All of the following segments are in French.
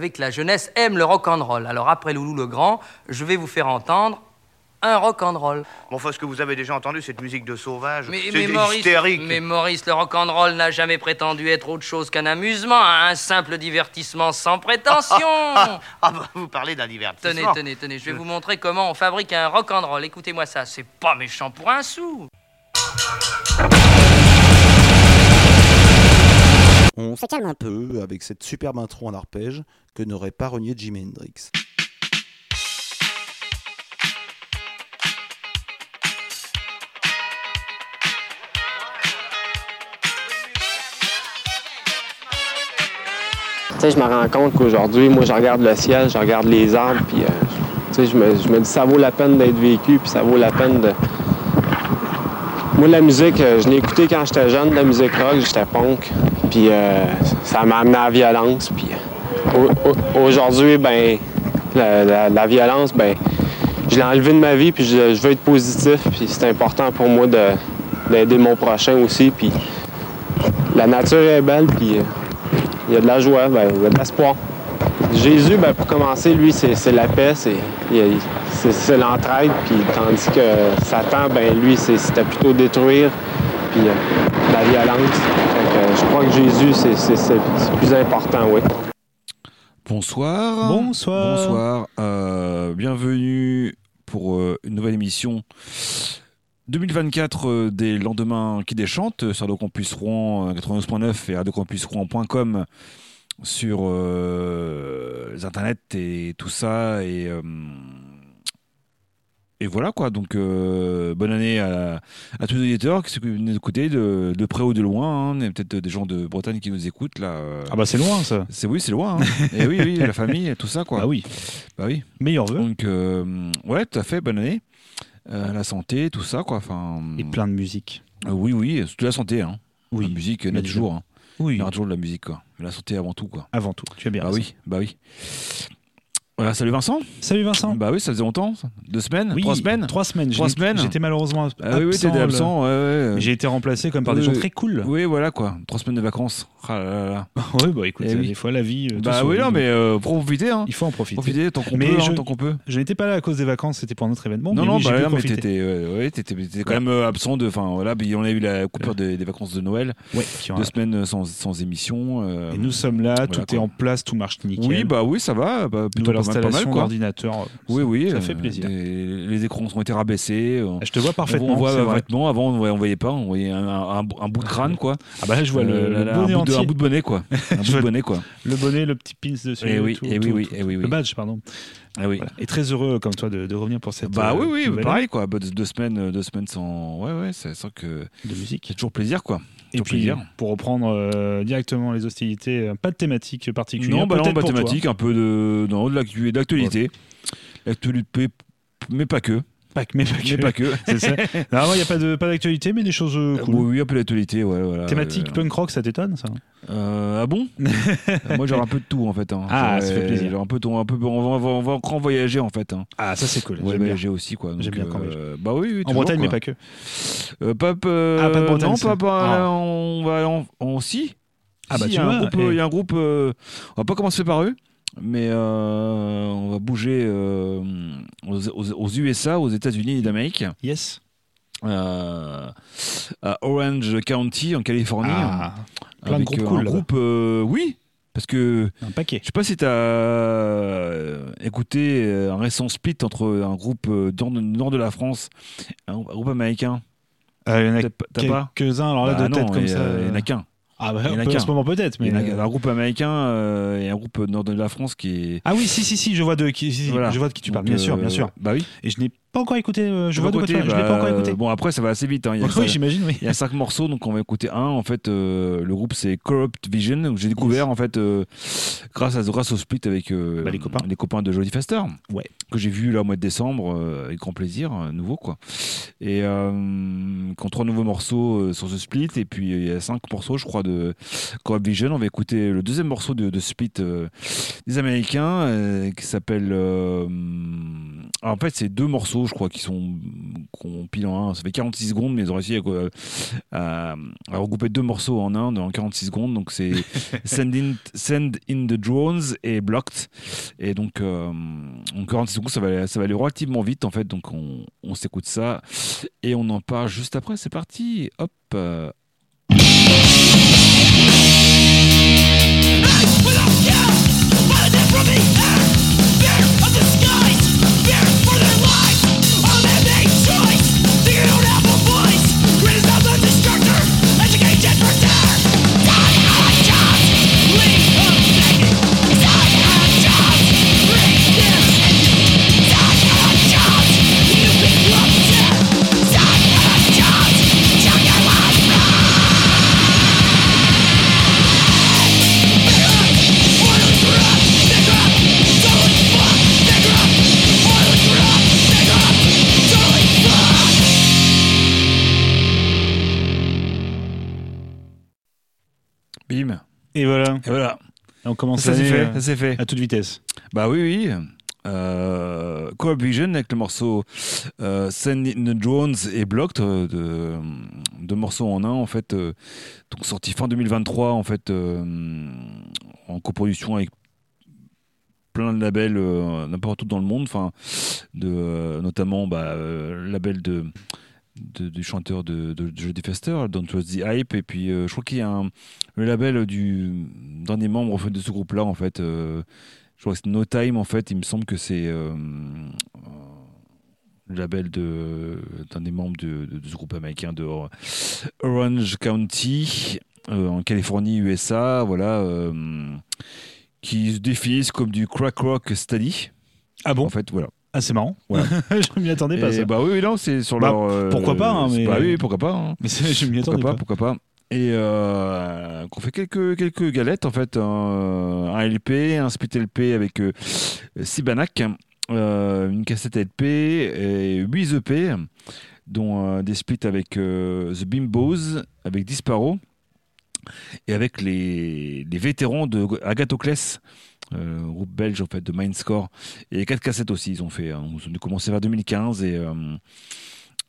savez que la jeunesse aime le rock and roll. Alors après Loulou le Grand, je vais vous faire entendre un rock and roll. Bon, enfin, ce que vous avez déjà entendu, cette musique de sauvage, Mais, c'est mais Maurice, hystérique. mais Maurice, le rock and roll n'a jamais prétendu être autre chose qu'un amusement, un simple divertissement sans prétention. Ah, ah, bah, vous parlez d'un divertissement. Tenez, tenez, tenez, je vais vous montrer comment on fabrique un rock and roll. Écoutez-moi ça, c'est pas méchant pour un sou. On se calme un peu avec cette superbe intro en arpège que n'aurait pas renié Jimi Hendrix. Tu sais, je me rends compte qu'aujourd'hui, moi, je regarde le ciel, je regarde les arbres, puis euh, je me, je me dis ça vaut la peine d'être vécu, puis ça vaut la peine de. Moi, la musique, euh, je l'ai écouté quand j'étais jeune, la musique rock, j'étais punk, puis euh, ça m'a amené à la violence, puis euh, aujourd'hui, ben, la, violence, ben, je l'ai enlevé de ma vie, puis je, veux être positif, puis c'est important pour moi de- d'aider mon prochain aussi, puis la nature est belle, puis euh, il y a de la joie, ben, il y a de l'espoir. Jésus, ben, pour commencer, lui, c'est la paix, c'est l'entraide, puis tandis que Satan, ben, lui, c'était plutôt détruire, puis euh, la violence. Euh, je crois que Jésus, c'est plus important, oui. Bonsoir. Bonsoir. Bonsoir. Euh, bienvenue pour euh, une nouvelle émission 2024 euh, des lendemains qui déchantent sur Radio Campus Rouen euh, 92.9 et radiocampusrouen.com sur les internets et tout ça et et voilà quoi donc euh, bonne année à, à tous les auditeurs qui nous écouter de, de près ou de loin hein. il y a peut-être des gens de Bretagne qui nous écoutent là euh. Ah bah c'est loin ça. c'est oui c'est loin hein. et oui oui la famille tout ça quoi Ah oui. bah oui Meilleur vœu. donc, euh, ouais, tout à fait, bonne année. Euh, la santé, tout ça, quoi. Enfin, Et plein de musique. euh, oui, oui, surtout la santé. Hein. Oui. La musique, il y a toujours. Hein. Oui. Il y aura toujours de la musique, quoi. La santé avant tout, quoi. Avant tout. Tu as bien Bah raison. oui, bah oui. Voilà, salut Vincent. Salut Vincent. Bah oui, ça faisait longtemps. Deux semaines Oui, Trois semaines Trois semaines. Trois semaines. J'étais malheureusement absent. Ah oui, oui, t'étais absent. Ouais, ouais. Mais J'ai été remplacé comme par des Oui, gens oui. très cool. Oui, voilà, quoi. Trois semaines de vacances. Ah là là là. Ouais, bah écoute, Eh oui. des fois la vie. euh, Bah oui, non, mais euh, profitez, hein. Il faut en profiter. Profitez tant qu'on peut, hein, je- tant qu'on peut. Je n'étais pas là à cause des vacances, c'était pour un autre événement. non, mais non, oui, bah, pu là, mais profiter. t'étais ouais, ouais, quand même euh, absent de. Enfin, voilà, on a eu la coupure des, des vacances de Noël. Deux semaines sans, émission. euh, Et nous sommes là, tout est en place, tout marche nickel. Oui, bah oui, ça va. Installation d'ordinateur. Oui, oui. Ça euh, fait plaisir. des- les écrans ont été rabaissés. euh, Je te vois parfaitement. On voit parfaitement. Avant, on on voyait pas. On voyait un, un- un bout de crâne, quoi. Ah bah là, je vois le, Euh, bonnet un, bout de, entier. un bout de bonnet, quoi. Un bout Je de vois- bonnet, quoi. Le bonnet, le petit pins dessus. Eh oui, tout, eh oui, tout, oui, tout. eh oui, oui. Le badge, pardon. Ah oui. Voilà. Et très heureux comme toi de, de revenir pour cette. Bah euh, oui, oui, pareil, quoi. Bah, Deux, semaines, euh, deux semaines sans. Ouais, ouais, sans que. de musique. C'est toujours plaisir, quoi. Et puis, plaisir. pour reprendre euh, directement les hostilités, euh, pas de thématique particulière. Non, bah non, pour toi. mathématiques, un peu de, non, de l'actu- d'actualité. L'actualité, mais pas que. Pas que, mais pas que. Mais pas que. C'est ça. Non, il n'y a pas de pas d'actualité, mais des choses euh, Euh, cool. Oui, oui, un peu d'actualité, ouais, voilà. Thématique Euh, punk rock, ça t'étonne ça? Euh, ah bon? Euh, Moi j'aurais un peu de tout en fait. hein. Ah, J'aurais- ça fait plaisir. Un peu, tout, un peu, on, va, on, va, on va encore voyager en fait. Hein. Ah, ça c'est cool. On va J'aime bien. voyager aussi quoi. J'aime bien quand on euh, Bah oui, oui En toujours, Bretagne, mais quoi. pas que. Euh, pas, euh, Ah, pas de Bretagne, Non, ça. pas, pas Ah. on va en, en si. Ah, bah, Si, tu vois, euh, Il y a un groupe. euh, on va pas commencer par eux. Mais euh, on va bouger euh, aux, aux- aux USA, aux États-Unis d'Amérique, Yes. euh, à Orange County en Californie, Ah, plein de avec groupes euh, cool, un groupe, oui, parce que un paquet. je sais pas si tu as écouté un récent split entre un groupe nord de, de la France et un, groupe américain. Il y en a quelques-uns, alors là, Bah de tête comme ça. Il y en a qu'un. Ah, bah, il y en a en ce moment peut-être, mais. Il y en a euh, un groupe américain euh, et un groupe nord de la France qui est. Ah oui, si, si, si, je vois de qui, si, si, Voilà. je vois de qui tu parles, Donc, bien sûr, euh, bien sûr. Bah oui. Et je n'ai pas encore écouté, euh, je vois de quoi tu parles, je l'ai pas bah, encore écouté. Bon, après, ça va assez vite. hein. Il y a oui, ça- j'imagine, oui. Il y a cinq morceaux, donc on va écouter un. En fait, euh, le groupe c'est Corrupt Vision. que J'ai découvert en fait euh, grâce à grâce au split avec euh, Bah, les copains. les copains de Jodie Faster. Ouais. Que j'ai vu là au mois de décembre euh, avec grand plaisir, euh, nouveau quoi. Et euh, quand trois nouveaux morceaux euh, sur ce split et puis il y a cinq morceaux, je crois, de Corrupt Vision. On va écouter le deuxième morceau de, de split euh, des Américains euh, qui s'appelle euh, en fait, c'est deux morceaux, je crois, qui sont pile en un. Ça fait 46 secondes, mais ils ont réussi à, à- à regrouper deux morceaux en un en 46 secondes. Donc c'est Send in, Send in the Drones et Blocked. Et donc en 46 secondes, ça va, ça va aller relativement vite en fait. Donc on, on s'écoute ça et on en parle juste après. C'est parti. Hop. euh, me. Bim. Et voilà. Et voilà. Et on commence Ça c'est l'année, fait. euh, Ça c'est fait. à toute vitesse. Bah oui, oui. Euh, Co-op Vision avec le morceau euh, Send in the Drones et Blocked, euh, de, deux morceaux en un en fait, euh, donc sorti fin 2023 en fait, en coproduction avec plein de labels n'importe où dans le monde, enfin, de notamment bah, le label de, de- du chanteur de, de, de Jodie Fester, Don't Trust the Hype, et puis euh, je crois qu'il y a un, le label du d'un des membres en fait, de ce groupe-là en fait. euh, je crois que c'est No Time en fait. Il me semble que c'est euh, le label de d'un des membres de, ce groupe américain de Orange County en Californie, USA. Voilà. qui se définissent comme du crack rock steady. Ah bon? En fait, voilà. Ah, c'est marrant. Voilà. je m'y attendais pas. Et Ça. bah oui, non, c'est sur Bah, leur. euh, pourquoi pas, hein, mais- Bah oui, pourquoi pas. hein. Mais je m'y Pourquoi attendais pas, pas. pourquoi pas. Et euh, qu'on fait quelques, quelques galettes, en fait. Un, un LP, un split LP avec euh, Sibanac, euh, une cassette LP et 8 EP, dont des splits avec The Bimbos, avec Disparo, et avec les, les vétérans de Agathocles. Euh, groupe belge en fait de Mindscore et quatre cassettes aussi ils ont fait hein. ils ont dû commencer vers 2015 et, euh,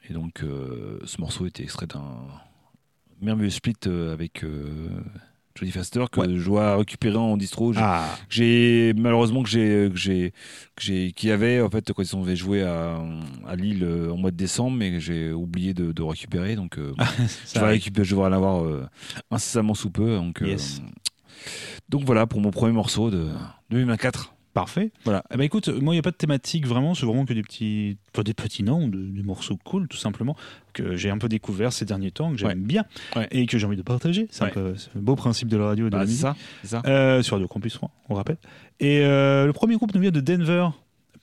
et donc euh, ce morceau était extrait d'un merveilleux split avec Jodie Faster que Ouais. je dois récupérer en distro. Ah, J'ai malheureusement que j'ai que j'ai j'ai qui avait en fait quand ils ont joué à, à Lille en mois de décembre, mais j'ai oublié de, de récupérer. Donc je vais récupérer, je vais en avoir euh, incessamment sous peu. Donc Yes. Donc voilà pour mon premier morceau de 2024. Parfait. Voilà. Eh ben écoute, moi il n'y a pas de thématique vraiment, c'est vraiment que des petits, enfin, des petits noms, de- des morceaux cool tout simplement, que j'ai un peu découvert ces derniers temps, que j'aime Ouais. bien Ouais. et que j'ai envie de partager. C'est un peu le beau principe de la radio et de Bah, la c'est musique. ça, c'est ça. Euh, sur Radio Campus 3, on rappelle. Et euh, le premier groupe nous vient de Denver.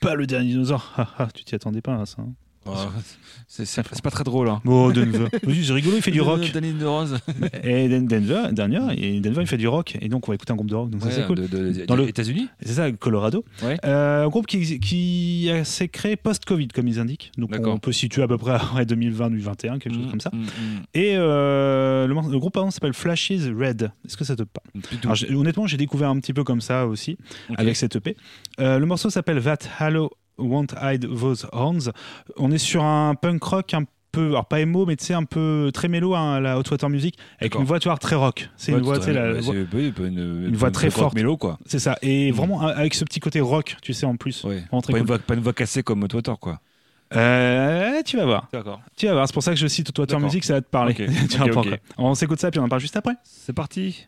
Pas le dernier dinosaure. Tu t'y attendais pas à ça. hein. Oh, c'est pas très drôle. Hein. Oh, Denver. C'est rigolo, il fait du rock. Danny de Rose. Et Den- Denver, dernier, et Denver, il fait du rock. Et donc, on va écouter un groupe de rock. Donc, ça, c'est cool. de, de- Dans des le- États-Unis. C'est ça, Colorado. Ouais. Euh, un groupe qui, qui s'est créé post-Covid, comme ils indiquent. Donc on peut situer à peu près à 2020-2021, quelque chose Mm, comme ça. mm, mm. Et euh, le, le groupe pardon, s'appelle Flashes Red. Est-ce que ça te parle. Alors, Honnêtement, j'ai découvert un petit peu comme ça aussi, avec cette EP. Euh, le morceau s'appelle That Halo Won't Hide Those Horns. On est sur un punk rock un peu, alors pas emo, mais tu sais, un peu très mélo hein, la Hot Water Music, avec une voix très rock. C'est Ouais, une voix, tu sais, la une, une très forte. mélo quoi. c'est ça. Et Mm. vraiment avec ce petit côté rock, tu sais, en plus. Ouais. Pas, une voix, pas une voix cassée comme Twitter quoi. Euh, tu vas voir. D'accord. Tu vas voir, c'est pour ça que je cite Water D'accord. Music, ça va te parler. Ok. Tu Ok, vas pas ok. encore. On s'écoute ça, puis on en parle juste après. C'est parti.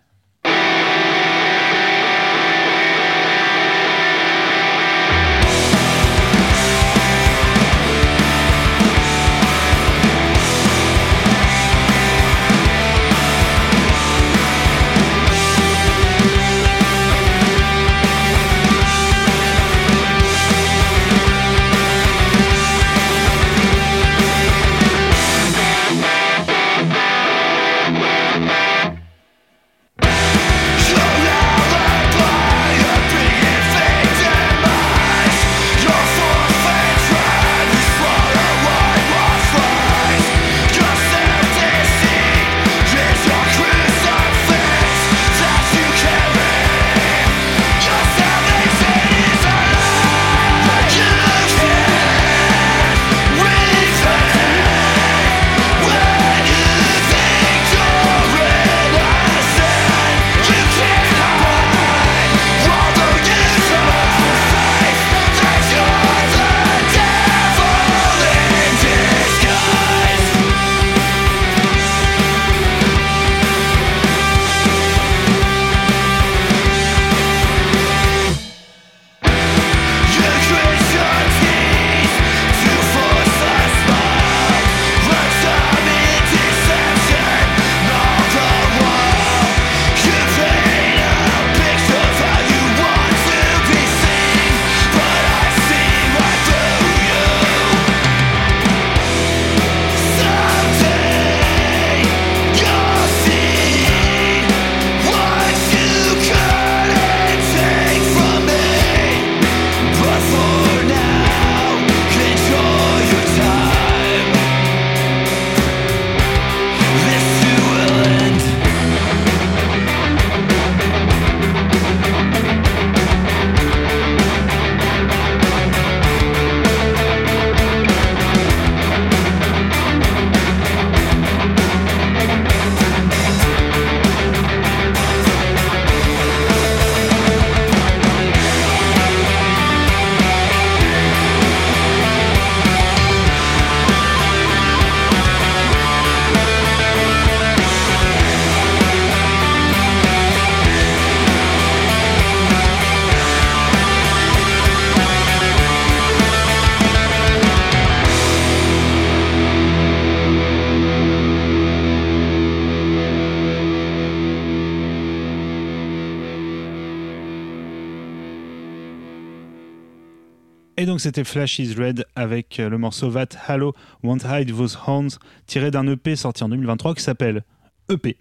Donc c'était Flash is Red avec euh, le morceau That Halo Won't Hide Those Horns tiré d'un EP sorti en 2023 qui s'appelle EP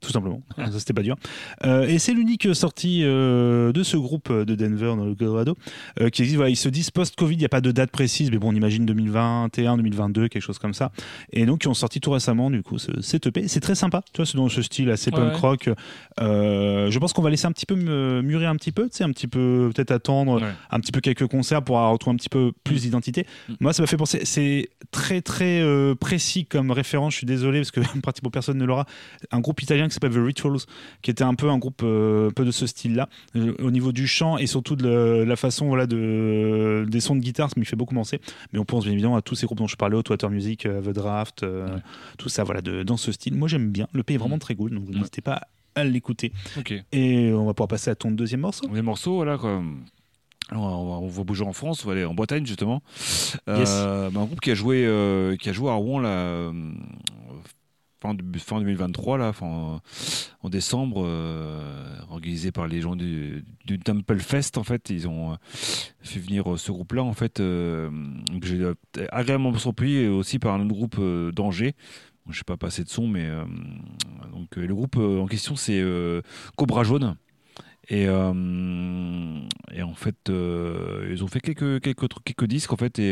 tout simplement. Ça, c'était pas dur. Euh, et c'est l'unique sortie euh, de ce groupe de Denver dans le Colorado euh, qui existe. Voilà, ils se disent post-Covid, il n'y a pas de date précise, mais bon, on imagine 2021, 2022, quelque chose comme ça. Et donc, ils ont sorti tout récemment, du coup, ce, cet EP. C'est très sympa, tu vois, c'est dans ce style assez punk Ouais. rock. Je pense qu'on va laisser un petit peu mûrir un petit peu, tu sais, un petit peu, peut-être attendre Ouais. un petit peu quelques concerts pour avoir retrouvé un petit peu plus d'identité. Mm. Moi, ça m'a fait penser, c'est très très précis comme référence. Je suis désolé parce que pratiquement personne ne l'aura. Un groupe italien qui s'appelle The Rituals, qui était un peu un groupe euh, un peu de ce style-là, euh, au niveau du chant et surtout de la, la façon voilà de des sons de guitare, ça m'y fait beaucoup penser. Mais on pense bien évidemment à tous ces groupes dont je parlais, Water Music, euh, The Draft, Ouais. tout ça, voilà, de, dans ce style. Moi, j'aime bien. Le pays est vraiment très cool, donc n'hésitez pas à l'écouter. Et on va pouvoir passer à ton deuxième morceau. Les morceaux, voilà quoi. Alors, on, va, on va bouger en France, on va aller en Bretagne justement. Yes. Euh, bah, un groupe qui a joué, euh, qui a joué à Rouen là, euh, fin, de- fin 2023 là, en décembre, euh, organisé par les gens du, Temple Fest en fait. Ils ont euh, fait venir euh, ce groupe-là en fait. J'ai agréablement surpris aussi par un autre groupe d'Angers. Je sais pas passer de son, mais donc le groupe en question c'est Cobra Jaune. Et, et en fait, ils ont fait quelques, quelques, quelques disques en fait. Et,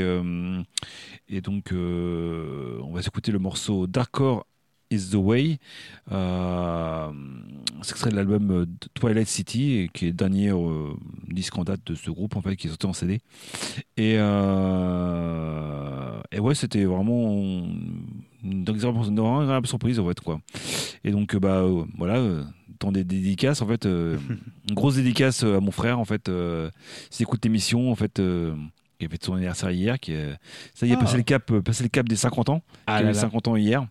et donc, on va s'écouter le morceau Darker is the Way. Euh, c'est extrait de l'album euh, Twilight City, qui est le dernier euh, disque en date de ce groupe en fait, qui est sorti en CD. Et, euh, et ouais, c'était vraiment une agréable surprise en fait quoi. Et donc euh, bah voilà, temps des dédicaces en fait, une grosse dédicace à mon frère en fait, s'il écoute l'émission en fait. qui a fait son anniversaire hier, qui est, ça y est, Ah. passé le cap, passé le cap des 50 ans, Ah qui a là eu là. 50 ans hier.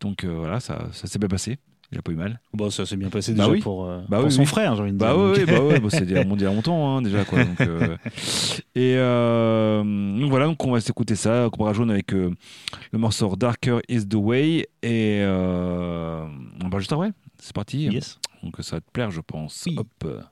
Donc euh, voilà, ça, ça s'est bien passé. Il a pas eu mal. Bon, ça s'est bien passé Bah déjà oui. pour, euh, Bah pour oui, son oui. frère, j'ai envie de Bah dire. oui, Donc, oui, bah ouais, bah c'est a longtemps hein, déjà quoi. Donc, euh, et euh, donc voilà, donc on va s'écouter ça, Cobra Jaune avec le morceau Darker is the Way et on va juste après. C'est parti. Yes. Donc ça va te plaire, je pense. Oui. Hop.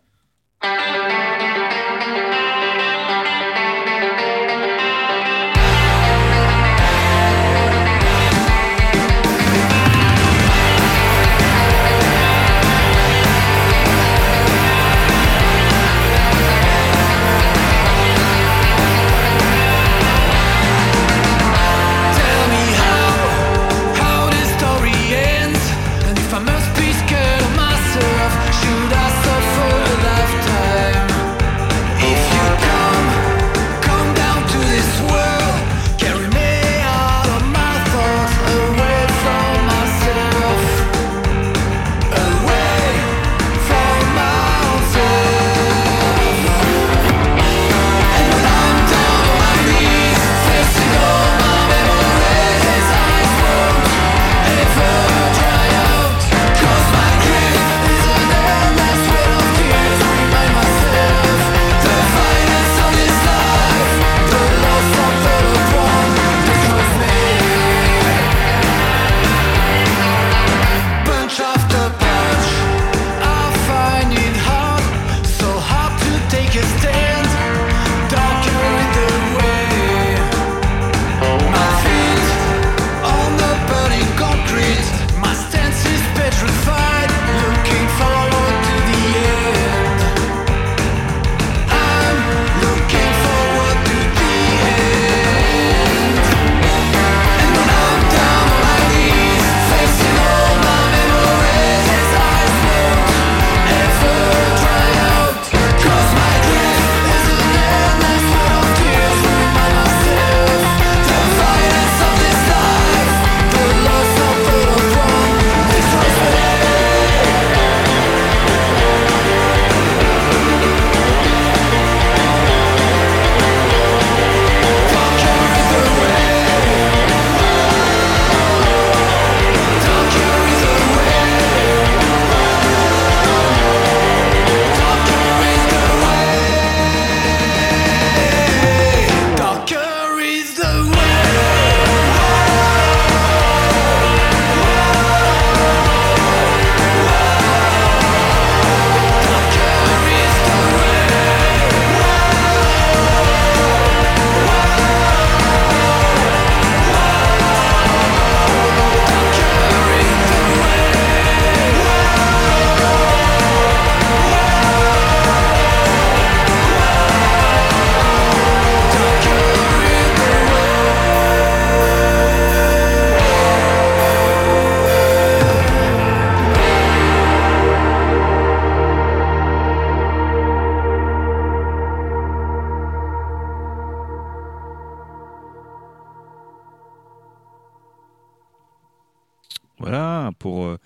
Pour euh,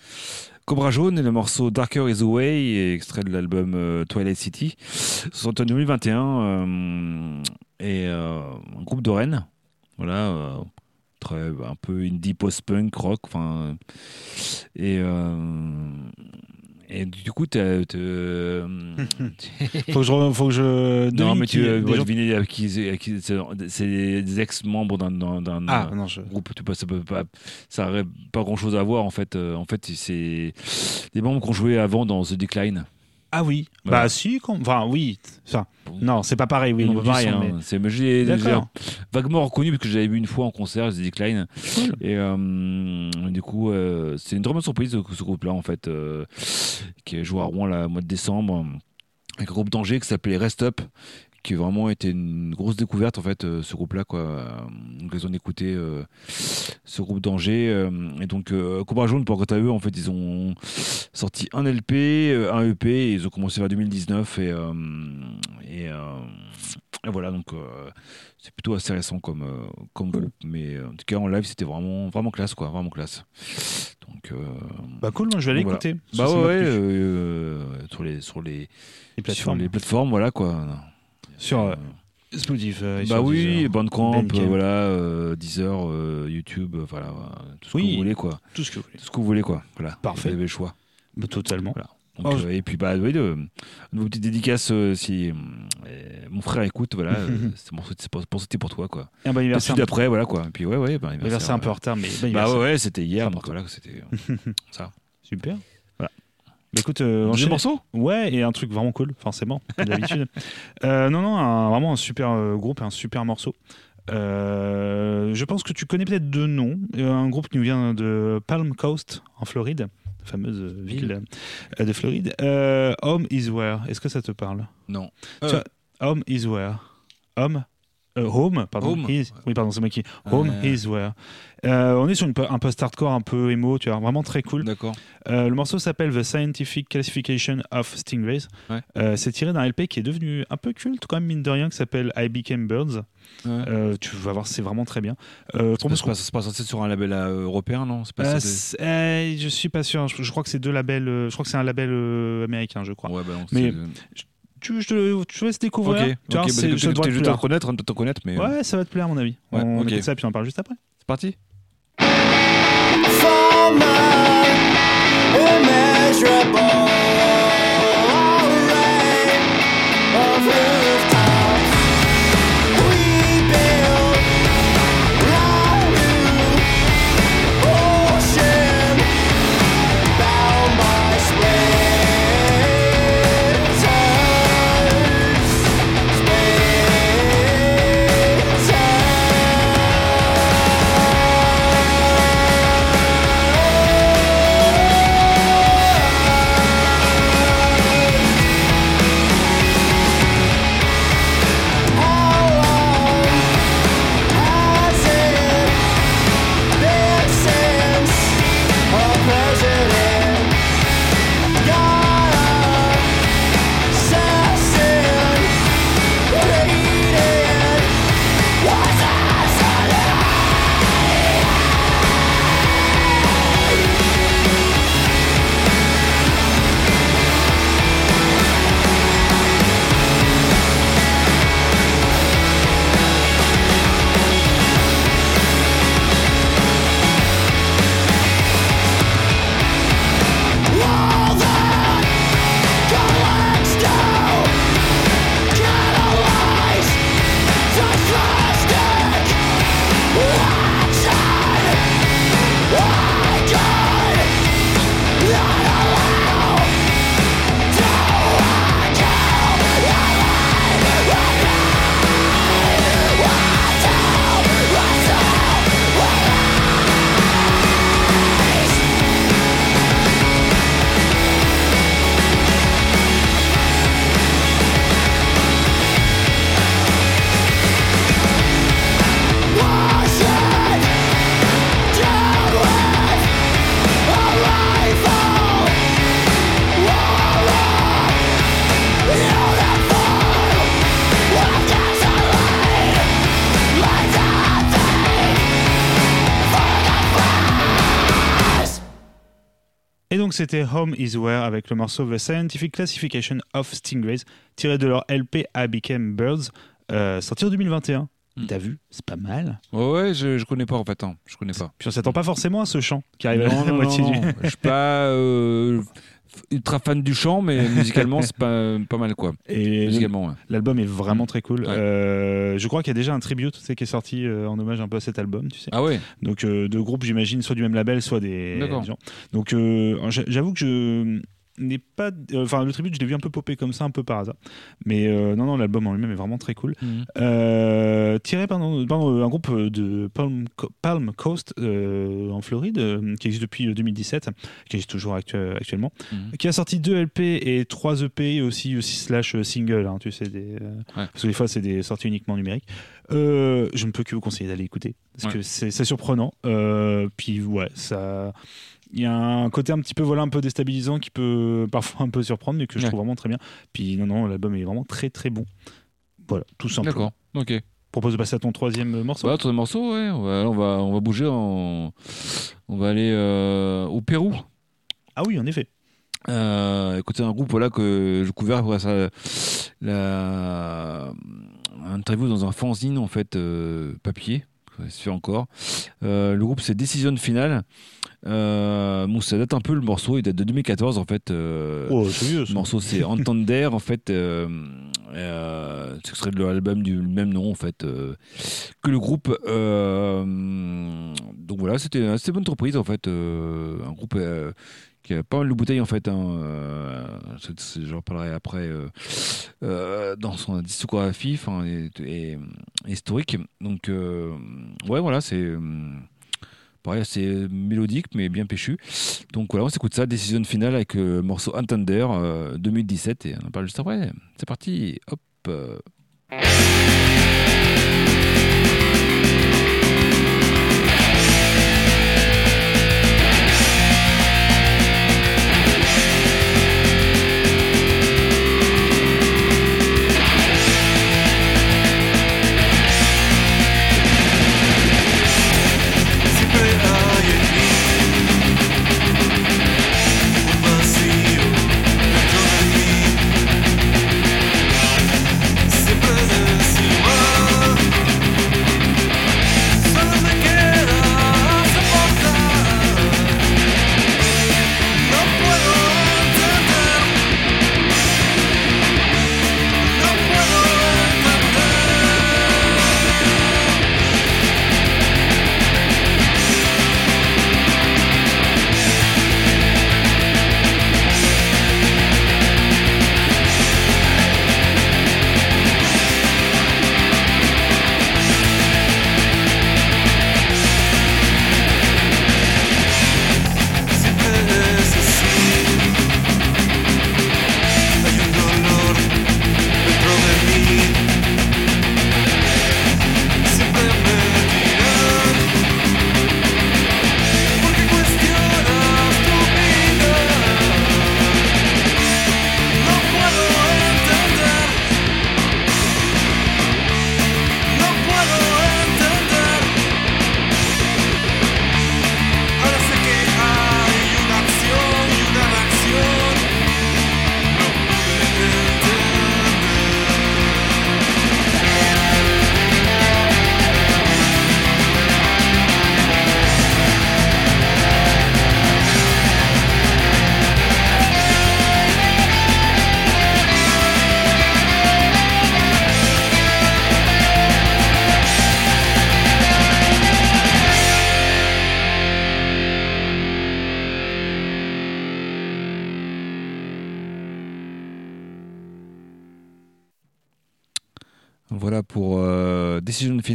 Cobra Jaune et le morceau Darker is the Way, extrait de l'album euh, Twilight City, sorti en 2021 euh, et euh, un groupe de Rennes, voilà, très un peu indie post-punk rock, et et du coup t'as- Faut que je, faut que je. non mais tu euh, vois gens- deviner qui, c'est, des ex-membres d'un, Ah, je. groupe, tu ça peut pas, ça pas grand chose à voir en fait. Euh, en fait, c'est des membres qui ont joué avant dans The Decline. Ah oui. Bah si, enfin oui. Enfin, non, c'est pas pareil, oui. Non, pareil, hein. mais- C'est, j'ai, vaguement reconnu parce que j'avais vu une fois en concert The Decline. Cool. Et euh, du coup, euh, c'est une très bonne surprise ce, groupe-là en fait, euh, qui a joué à Rouen là, au mois de décembre avec un groupe d'Angers qui s'appelait Rest Up qui a vraiment été une grosse découverte en fait euh, ce groupe là quoi euh, l'occasion d'écouter euh, ce groupe d'Angers euh, et donc euh, Cobra Jaune pour quant à eux en fait ils ont sorti un LP un EP et ils ont commencé vers 2019 et euh, et, euh, et voilà donc euh, c'est plutôt assez récent comme euh, comme groupe mais euh, en tout cas en live c'était vraiment vraiment classe quoi vraiment classe donc euh, Bah cool, moi je vais aller Voilà. écouter. bah ouais, euh, sur les sur les les sur plateformes. les plateformes voilà quoi Sur euh, Euh, Spotify. bah sur oui, Deezer, Bandcamp, Bandcamp. euh, voilà, euh, Deezer, euh, YouTube, euh, voilà, tout ce Oui. que vous voulez quoi, Tout ce que vous voulez. tout ce que vous voulez quoi, voilà. Parfait. Vous avez le choix. Bah, totalement. Voilà. Donc, Oh, euh, et puis bah oui, de, une petite dédicace euh, si euh, mon frère écoute, voilà, euh, c'est pour, c'est pour, pour- c'était pour toi quoi. Et un bon anniversaire. celui d'après, voilà quoi. Et puis ouais ouais, bah, Anniversaire un peu en retard, mais bon Bah anniversaire. ouais, ouais, c'était hier, donc voilà, c'était euh, ça. Super. Bah écoute, euh, enchaîne- morceau Ouais, et un truc vraiment cool, forcément, d'habitude. Euh, non, non, un- vraiment un super euh, groupe, un super morceau. Euh, je pense que tu connais peut-être deux noms. Un groupe qui nous vient de Palm Coast, en Floride, fameuse ville de Floride. Home is Where. Est-ce que ça te parle? Non. Home is Where. Home Home, pardon. Home. is- oui, pardon, c'est moi qui. Home Euh. is Where. Euh, on est sur une, un post-hardcore un peu emo, tu vois, vraiment très cool. D'accord. Euh, le morceau s'appelle The Scientific Classification of Stingrays. Ouais. Euh, c'est tiré d'un LP qui est devenu un peu culte, quand même, mine de rien, qui s'appelle I Became Birds. Ouais. Euh, tu vas voir, c'est vraiment très bien. Euh, C'est pas, pas censé sur un label euh, européen, non? Pas euh, euh, je suis pas sûr. Je, je crois que c'est deux labels. euh, je crois que c'est un label euh, américain, je crois. Ouais, bah non, Mais- Tu, je te, tu laisse découvrir. Ok, Tu vois, ok, c'est- bah, tu devrait te plaire. te connaître, mais euh, Ouais, ça va te plaire, à mon avis. Ouais, on ok. écoute ça, puis on en parle juste après. c'est parti. for my immeasurable c'était Home is Where avec le morceau The Scientific Classification of Stingrays, tiré de leur LP I Became Birds, euh, sorti en 2021. Mm. T'as vu? C'est pas mal. Ouais, ouais, je, je connais pas en fait. hein. Je connais pas. Puis on s'attend pas forcément à ce chant qui arrive à la non, moitié non, du. Je suis pas euh, ultra fan du chant, mais musicalement, c'est pas, pas mal quoi. Et ouais. l'album est vraiment très cool. Ouais. Euh, je crois qu'il y a déjà un tribute tu sais, qui est sorti euh, en hommage un peu à cet album, tu sais. Ah ouais Donc euh, deux groupes, j'imagine, soit du même label, soit des, des gens. Donc j'a- j'avoue que je n'ai pas, euh, enfin le tribute, je l'ai vu un peu popper comme ça, un peu par hasard. Mais euh, non, non, l'album en lui-même est vraiment très cool. Mhm. Euh, tiré par un groupe de Palm, Palm Coast en Floride, qui existe depuis 2017, qui existe toujours actu- actuellement, Mhm. qui a sorti deux LP et trois EP aussi, aussi slash single, hein, tu sais, des, parce que des fois c'est des sorties uniquement numériques. Euh, je ne peux que vous conseiller d'aller écouter parce Ouais. que c'est c'est surprenant. Euh, puis ouais, ça. Il y a un côté un petit peu voilà un peu déstabilisant qui peut parfois un peu surprendre mais que je Ouais. trouve vraiment très bien. Puis non non l'album est vraiment très très bon. Voilà tout simplement. D'accord. Ok. Propose de passer à ton troisième morceau. Bah, ton morceau, ouais. On va, on va, on va bouger. En... On va aller euh, au Pérou. Ah oui en effet. Euh, écoutez, un groupe voilà, que j'ai couvert après ça. La... Un interview dans un fanzine, en fait, euh, papier. Ça se fait encore. Euh, le groupe, c'est Décision Finale. Euh, bon, ça date un peu le morceau. Il date de 2014, en fait. euh, Oh c'est vieux. Le morceau c'est Entender en fait, euh, euh, c'est extrait de l'album du même nom en fait euh, que le groupe. euh, donc voilà, c'était une assez bonne surprise en fait, euh, un groupe euh, qui a pas mal de bouteilles en fait. Hein, euh, J'en parlerai après euh, euh, dans son discographie et, et- historique. Donc euh, ouais voilà c'est euh, pareil assez mélodique mais bien péchu. Donc voilà, on s'écoute ça, décision finale avec le morceau Entender euh, 2017 et on en parle juste après. C'est parti, hop.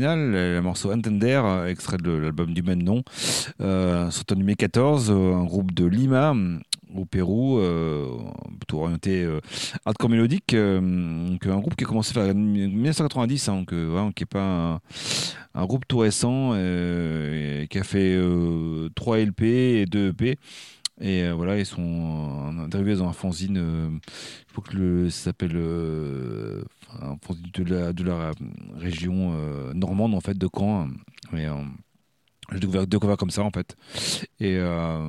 Le morceau Entender, euh, extrait de l'album du même nom, euh, sorti en 2014, euh, un groupe de Lima au Pérou, euh, plutôt orienté euh, hardcore mélodique, donc un groupe qui a commencé en 1990, hein, donc, euh, voilà, qui est pas un, groupe tout récent, qui a fait euh, 3 LP et 2 EP. Et voilà, ils sont euh, interviewés dans un fanzine, euh, je crois que le, ça s'appelle de la, de la région euh, normande en fait de Caen. Et, euh, j'ai découvert, découvert comme ça en fait. Et euh,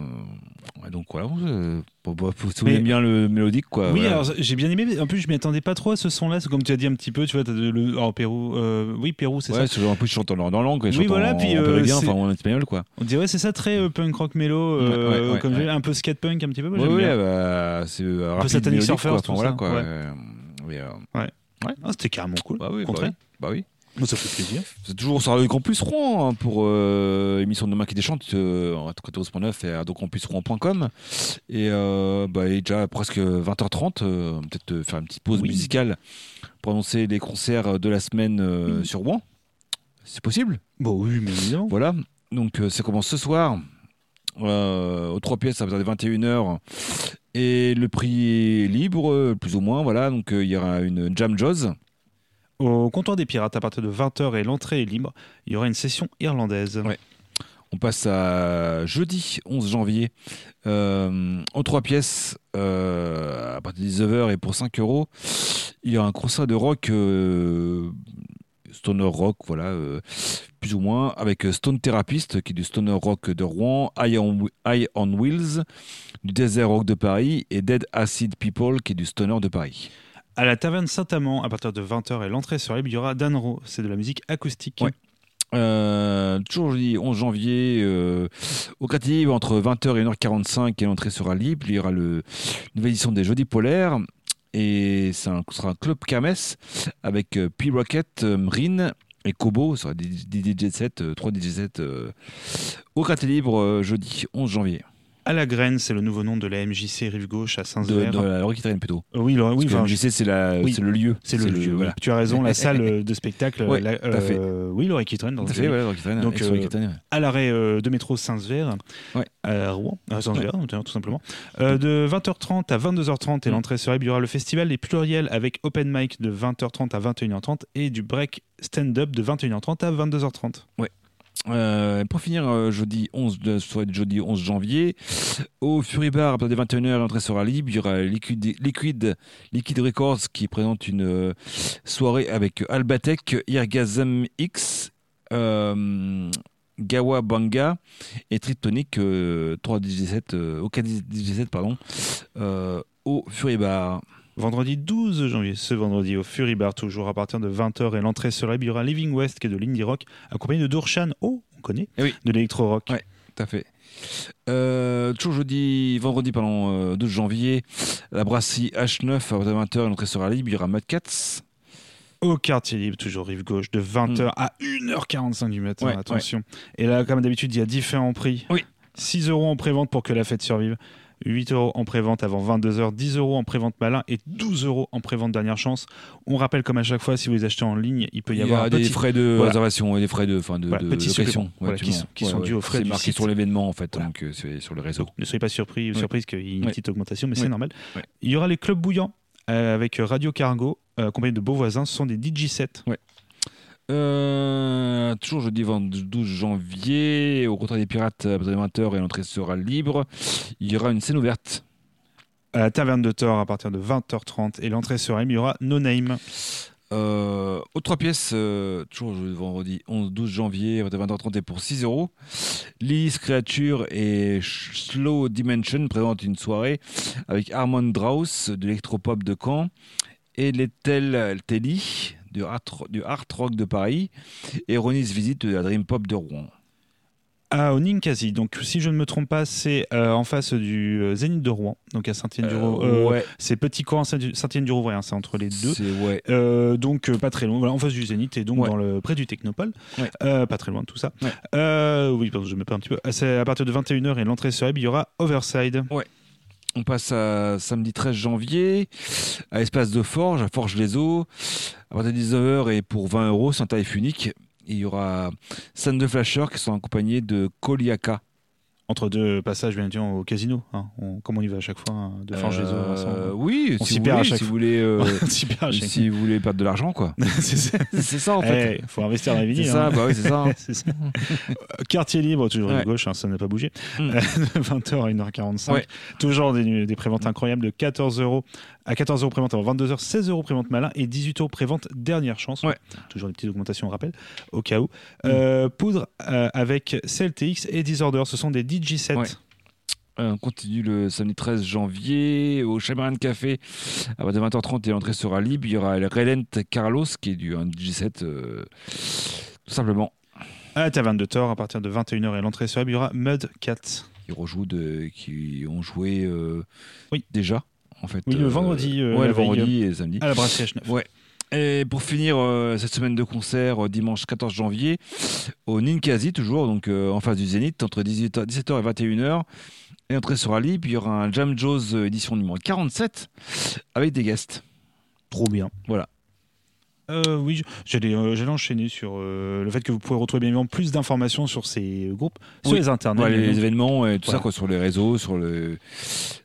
donc voilà, euh, faut- si vous aimez bien le mélodique, quoi. oui, voilà. alors j'ai bien aimé. mais En plus, je m'y attendais pas trop à ce son-là. C'est comme tu as dit un petit peu. Tu vois, de- le oh, Pérou. euh, oui, Pérou, c'est ouais, ça. c'est genre un peu chantant dans la langue, Oui, voilà, en, puis, en euh, péruvien, enfin en espagnol, quoi. On dirait c'est ça très punk rock mélo, Ouais, ouais, ouais, comme ouais. un peu skate punk un petit peu. moi, Ouais, ouais, bah, c'est euh, rapide, Satanic Surfers, quoi. tout Enfin, voilà, ça, quoi. ouais. Euh, euh, Ah, c'était carrément cool. bah oui, Au bah contraire. oui. Bah oui. Moi, ça fait plaisir. C'est toujours sur Radio Campus Rouen hein, pour euh, émission de demain qui déchante euh, en 14.9 et à radiocampusrouen.com et euh, bah, il est déjà presque 20h30 euh, peut-être euh, faire une petite pause Oui. musicale pour annoncer les concerts de la semaine euh, Oui. sur Rouen c'est possible? Bon, oui, mais évidemment. voilà donc euh, ça commence ce soir euh, aux trois pièces à partir de 21h et le prix est libre plus ou moins voilà donc euh, il y aura une jam jaws Au comptoir des pirates, à partir de 20h et l'entrée est libre, il y aura une session irlandaise. Ouais. On passe à jeudi 11 janvier. Euh, en trois pièces, euh, à partir de 19h et pour 5 euros, il y a un concert de rock, euh, stoner rock, voilà, euh, plus ou moins, avec Stone Therapist, qui est du stoner rock de Rouen, Eye on, Eye on Wheels, du Desert Rock de Paris, et Dead Acid People, qui est du stoner de Paris. À la taverne Saint-Amand, à partir de 20h et l'entrée sur libre, il y aura Danro. C'est de la musique acoustique. Ouais. Euh, toujours jeudi 11 janvier euh, au Créative entre 20h et 1h45 et l'entrée sera libre. Il y aura le, une nouvelle édition des Jeudis Polaires et ce sera un club kermesse avec euh, P-Rocket, euh, Mrine et Kobo. Ce sera des, DJ sets, euh, trois DJ sets euh, au Créative Libre jeudi 11 janvier. À la graine, c'est le nouveau nom de la MJC Rive Gauche à Saint-Sever. de la Roquitaine plutôt. Euh, oui, le- oui, enfin, MJC c'est la- oui. le lieu. c'est le, lieu. voilà. Tu as raison, la salle euh, de spectacle. Ouais, la- tout à fait. euh, oui, Laurie Kitren, dans Tout à le fait, voilà, Roquitaine, Donc, ouais. à l'arrêt euh, de métro Saint-Sever, Ouais. à Rouen, à Saint-Sever, tout simplement. Euh, de 20h30 à 22h30 et Mm. l'entrée sera libre. Il y aura le festival des pluriels avec open mic de 20h30 à 21h30 et du break stand-up de 21h30 à 22h30. Euh, pour finir, euh, jeudi 11, de, de jeudi 11 janvier, au Fury Bar, à partir de 21h, l'entrée sera libre. Il y aura Liquid, Liquid, Liquid Records qui présente une euh, soirée avec Albatec, Irgasm X, euh, Gawa Banga et Tritonic, 3 DJ7, euh, au 4 DJ7, pardon, au Fury Bar. Vendredi 12 janvier, ce vendredi au Fury Bar, toujours à partir de 20h et l'entrée sera libre. Il y aura Living West qui est de l'indie rock, accompagné de Dorshan, oh, on connaît, Eh oui. de l'électro rock. Ouais. Tout à fait. Euh, toujours jeudi, vendredi, pardon, euh, 12 janvier, la brasserie H9 à 20h, l'entrée sera libre. Il y aura Mad Cats. Au quartier libre, toujours rive gauche, de 20h à 1h45 du matin. Ouais, attention. Et là, comme d'habitude, il y a différents prix. Oui. 6 euros en prévente pour que la fête survive. 8 euros en prévente avant 22h, 10 euros en prévente malin et 12 euros en prévente dernière chance. On rappelle comme à chaque fois, si vous les achetez en ligne, il peut y, Il y avoir a un des petit, frais de Voilà. réservation et des frais de, enfin, de, Voilà, de petit location. supplément. Voilà, qui sont- qui sont dus aux frais C'est marqué site. sur l'événement, en fait, donc euh, c'est sur le réseau. Ne soyez pas surpris ou surprise qu'il y ait une petite augmentation, mais c'est normal. Il y aura les clubs bouillants euh, avec Radio Cargo, euh, accompagné de beaux voisins. Ce sont des DJ7. Euh, toujours jeudi 12 janvier, au contraire des pirates, à partir de 20h et l'entrée sera libre. Il y aura une scène ouverte. À la Taverne de Thor à partir de 20h30 et l'entrée sera libre. Il y aura No Name. Euh, aux trois pièces, euh, toujours le vendredi 11-12 janvier, à partir de 20h30 et pour 6 euros. Lys Creature et Slow Dimension présentent une soirée avec Armand Draus de l'électropop de Caen et Lethel Telly du art rock de Paris et Ronis Visite de la Dream Pop de Rouen. à au Ninkasi. Donc, si je ne me trompe pas, c'est euh, en face du euh, Zénith de Rouen, donc à Saint-Étienne-du-Rouvray. Euh, ouais, C'est Petit Coin, Saint-Étienne-du-Rouvray, hein, c'est entre les deux. ouais. Euh, donc pas très loin, voilà, en face du Zénith et donc Ouais. dans le près du Technopole, pas très loin de tout ça. Oui, pardon, je me perds un petit peu. C'est à partir de 21h et l'entrée sur Web, il y aura Overside. On passe à samedi 13 janvier à Espace de Forge, à Forge-les-Eaux, à partir de 19h et pour 20 euros, c'est un tarif unique. Il y aura Scène de Flasher qui sont accompagnés de Koliaka. Entre deux passages, bien sûr, au casino. hein. On- comme on y va à chaque fois, hein, de Forge Euh, oui, On si s'y vous, perd à voulez, chaque si vous voulez, euh, si vous voulez perdre de l'argent, quoi. c'est ça. c'est ça en fait. Il faut investir dans les c'est vinyles. ça, hein. bah oui, c'est ça. C'est ça. Euh, Quartier libre, toujours à Ouais. gauche, hein, ça n'a pas bougé. Mm. Euh, de 20h à 1h45. Ouais. Toujours des, des préventes incroyables de 14 euros à 14 euros prévente avant 22h, 16 euros prévente malin et 18 euros prévente dernière chance. Ouais. Toujours des petites augmentations, on rappelle, au cas où. Euh, poudre euh, avec CLTX et Disorder, ce sont des DJ sets. Ouais. Euh, On continue le samedi 13 janvier au Chamberlain Café à partir de 20h30 et l'entrée sera libre. Il y aura le Relent Carlos qui est du un DJ7 euh, tout simplement. À la taverne de Thor, à partir de 21h et l'entrée sur il y aura Mud Cat. Qui rejoue de, qui ont joué euh, Oui. déjà en fait. Oui, le euh, vendredi, euh, ouais, le vendredi et samedi. À la brasserie H9. Ouais. Et pour finir euh, cette semaine de concert, euh, dimanche 14 janvier, au Ninkasi, toujours, donc euh, en face du Zénith, entre 18h, 17h et 21h. Et entrée sera libre, il y aura un Jam Joe's édition numéro 47 avec des guests. Trop bien. Voilà. Euh, oui, j'allais euh, enchaîner sur euh, le fait que vous pouvez retrouver bien évidemment plus d'informations sur ces groupes sur Oui. les internets. Ouais, les événements et tout Voilà. ça, quoi, sur les réseaux, sur le.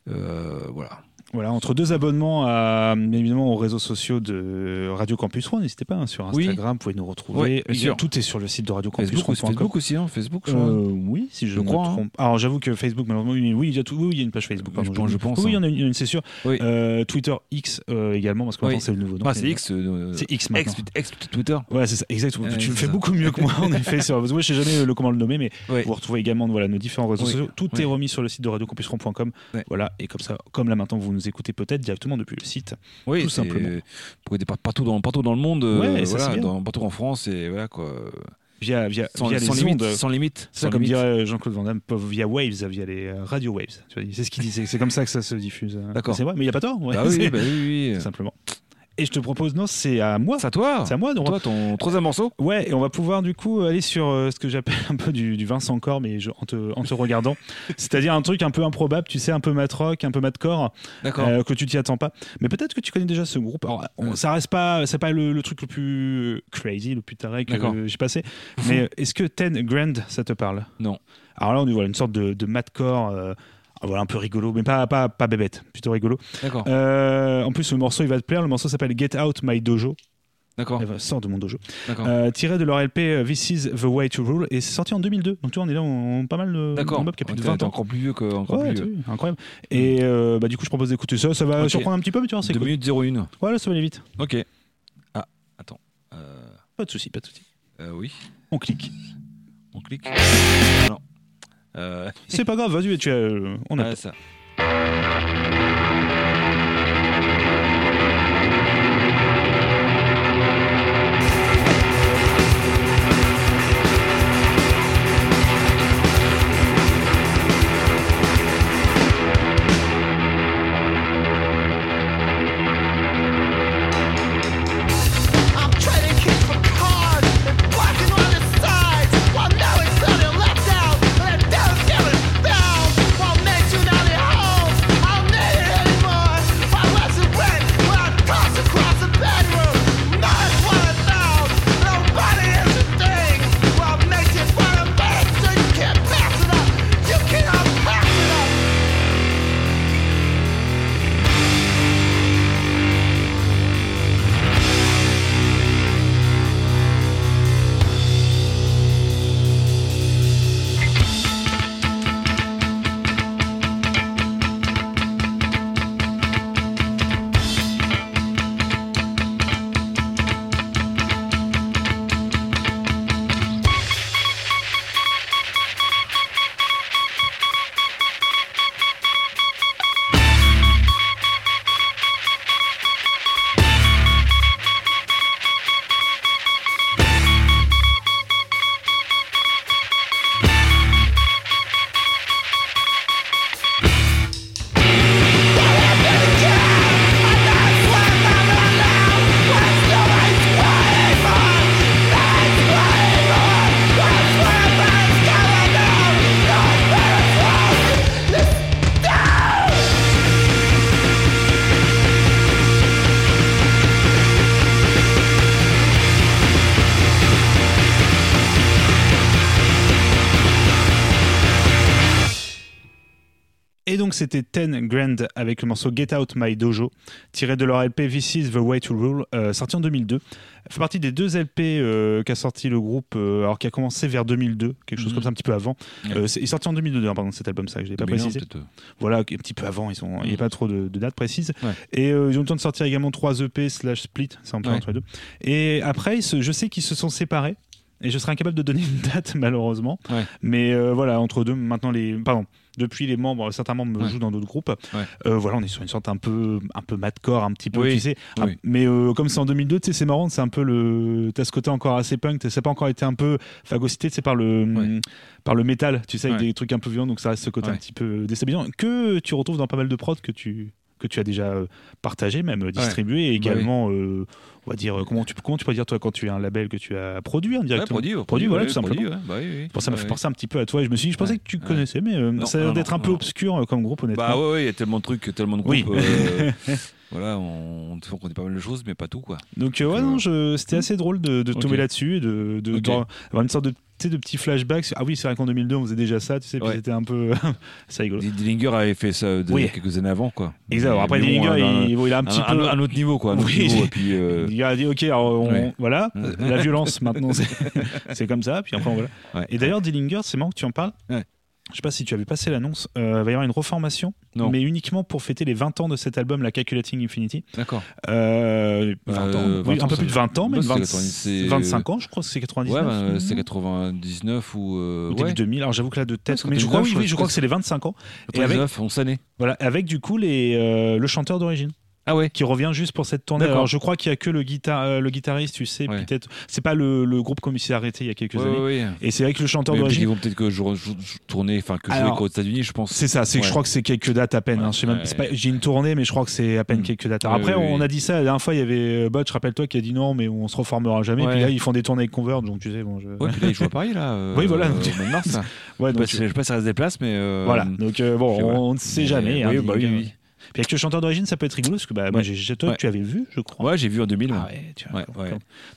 euh, voilà. Voilà, entre deux abonnements à, évidemment aux réseaux sociaux de Radio Campus Rouen, n'hésitez pas hein, sur Oui. Instagram, vous pouvez nous retrouver. Sûr. Tout est sur le site de Radio Campus Rouen.com. Facebook aussi, hein, Facebook, je crois. Euh, oui, si je, Je me crois, hein. trompe. Alors j'avoue que Facebook, malheureusement, oui, oui, il y a tout, oui, oui, il y a une page Facebook. Je pardon, pense- je pense, Oui, il y hein. en a une, une, c'est sûr. Euh, Twitter X euh, également, parce que maintenant c'est le nouveau. nom. Ah, c'est X. C'est X maintenant. ex Twitter. Ouais, c'est ça, exactement. Tu le fais beaucoup mieux que moi, en effet. Sur... Moi, je sais jamais le comment le nommer, mais vous retrouvez également voilà, nos différents réseaux sociaux. Tout est remis sur le site de radiocampusron.com. Ouais. Voilà, et comme ça, comme là maintenant vous nous écoutez peut-être directement depuis le site. Oui, Tout simplement. Vous pouvez être partout dans, partout dans le monde, euh, Ouais, ça, voilà, c'est bien. dans- partout en France, et voilà quoi. Via, via, Sans, via sans les limite, ondes. sans limite. C'est ça, sans comme dirait Jean-Claude Van Damme, via Waves, via les euh, radio Waves. C'est ce qu'il dit, c'est comme ça que ça se diffuse. D'accord. C'est vrai, mais il n'y a pas tort. ouais. Bah oui, bah oui, oui. tout simplement. Et je te propose, non, c'est à moi. C'est à toi. C'est à moi de Toi, ton troisième morceau Ouais, et on va pouvoir du coup aller sur euh, ce que j'appelle un peu du, du Vincent Corps, mais je- en, te, en te regardant. C'est-à-dire un truc un peu improbable, tu sais, un peu mat rock, un peu mat-core, D'accord. euh, que tu t'y attends pas. Mais peut-être que tu connais déjà ce groupe. Alors, on- Ouais. ça reste pas, c'est pas le, le truc le plus crazy, le plus taré que euh, j'ai passé. Mais euh, est-ce que Ten Grand, ça te parle? Non. Alors là, on dit voilà une sorte de, de mat-core. euh, voilà, un peu rigolo, mais pas, pas, pas bébête, plutôt rigolo. D'accord. Euh, en plus, le morceau, il va te plaire. Le morceau s'appelle Get Out My Dojo. D'accord. Eh ben, sors de mon dojo. Euh, tiré de leur LP euh, This Is the Way to Rule et c'est sorti en 2002 donc tu vois on est là on, on- pas mal de D'accord. qui a plus de T'es- 20 t'es ans encore plus vieux que encore Ouais, plus vieux. incroyable et euh, bah du coup je propose d'écouter ça ça va surprendre un petit peu mais tu vois c'est 2 cool minutes 01. voilà ça va aller vite Ok. Ah, attends. Euh, pas de souci pas de souci oui, on clique on clique. Non. Euh, c'est pas grave vas-y tu as, euh, on a ah, ça. C'était Ten Grand avec le morceau Get Out My Dojo tiré de leur LP This Is the Way to Rule euh, sorti en 2002 fait partie des deux LP euh, qu'a sorti le groupe euh, alors qui a commencé vers 2002 quelque chose Mhm. comme ça un petit peu avant Ouais. Il est sorti en 2002 hein, pardon cet album ça je l'ai pas 2001, précisé voilà, un petit peu avant, ils sont, il n'y a Mhm. pas trop de, de dates précises. Ouais. Et ils ont le temps de sortir également trois EP slash split, c'est un peu Ouais. entre les deux. Et après, je sais qu'ils se sont séparés. et je serais incapable de donner une date malheureusement. Ouais. Mais euh, voilà, entre deux, maintenant les, pardon, depuis les membres, certains membres Ouais. jouent dans d'autres groupes. Ouais. Euh, voilà, on est sur une sorte un peu, un peu madcore, un petit peu, Oui, tu sais. Ah, mais euh, comme c'est en 2002, tu sais, c'est marrant, c'est un peu le, t'as ce côté encore assez punk, ça n'a pas encore été un peu phagocyté, tu sais, par le, Ouais. par le métal, tu sais, avec des trucs un peu violents, donc ça reste ce côté un petit peu déstabilisant que tu retrouves dans pas mal de prods que tu que tu as déjà euh, partagé, même euh, distribué, et Bah oui. également, euh, on va dire, comment tu, comment tu peux dire, toi, quand tu as un label que tu as produit hein, Ouais, directement produit, Produit, voilà, ouais, tout simplement. produit, ouais. Bah oui, oui. Ça m'a fait Ouais. penser un petit peu à toi. et Je me suis dit, je pensais Ouais. que tu Ouais. connaissais, mais euh, Non, ça a l'air d'être un peu non. obscur comme groupe, honnêtement. Bah ouais, ouais, il y a tellement de trucs, tellement de groupes. Oui. euh, voilà, on, on connaît pas mal de choses, mais pas tout, quoi. Donc, ouais, non, c'était assez drôle de, tomber là-dessus et de, de, d'avoir une sorte de, de petits flashbacks. Ah oui, c'est vrai qu'en 2002, on faisait déjà ça, tu sais, puis Ouais. c'était un peu. c'est rigolo. Dillinger avait fait ça de- Oui. quelques années avant, quoi. Exact. Alors, après, bon, Dillinger, il, a un petit un, peu. un- un autre niveau, quoi. Un autre Oui. niveau, et puis, euh, Il a dit ok alors on- Ouais. voilà la violence maintenant c'est c'est comme ça puis après on voilà ouais. et d'ailleurs Dillinger c'est marrant que tu en parles. Je sais pas si tu avais passé l'annonce euh, il va y avoir une reformation Non. mais uniquement pour fêter les 20 ans de cet album la Calculating Infinity D'accord. euh, 20 ans, Euh, oui, 20 un peu ans, plus de 20 ans bah, même c'est 20 90, c'est- 25 ans je crois que c'est 99 Ouais, bah, non c'est 99 ou. euh, Ou début ouais. 2000 alors j'avoue que là de tête Ouais, mais je crois, 99, oui, je crois que c'est les 25 ans et avec, 99, 11 années. voilà, avec du coup les, euh, le chanteur d'origine Ah ouais qui revient juste pour cette tournée. Alors je crois qu'il y a que le, guitar, euh, le guitariste, tu sais, Ouais. peut-être. C'est pas le, le groupe comme il s'est arrêté il y a quelques Ouais, années. ouais. Et c'est vrai que le chanteur Mais d'origine. Ils vont peut-être que je, je, je tourner, enfin que jouer Alors, qu'aux États-Unis, je pense. C'est ça, c'est que je crois que c'est quelques dates à peine. hein. Même- pas- J'ai une tournée, mais je crois que c'est à peine Mm. quelques dates. Alors après, on a dit ça la dernière fois. Il y avait euh, Butch, rappelle-toi, qui a dit non, mais on se reformera jamais. Ouais. Puis là, ils font des tournées avec Converge, donc tu sais, bon, je... Ouais, puis là, ils jouent à Paris, là. euh, Oui, voilà. Mars. Ouais, Je donc, sais pas si- je sais pas si ça reste des places, mais. voilà. Donc bon, on ne sait Mais- jamais. hein, Oui, bah oui, oui. Puis avec le chanteur d'origine, ça peut être rigolo parce que bah, moi, Ouais. j'ai- j'ai- toi, Ouais. tu avais vu, je crois. Ouais, j'ai vu en 2000. Ah ouais. tu vois,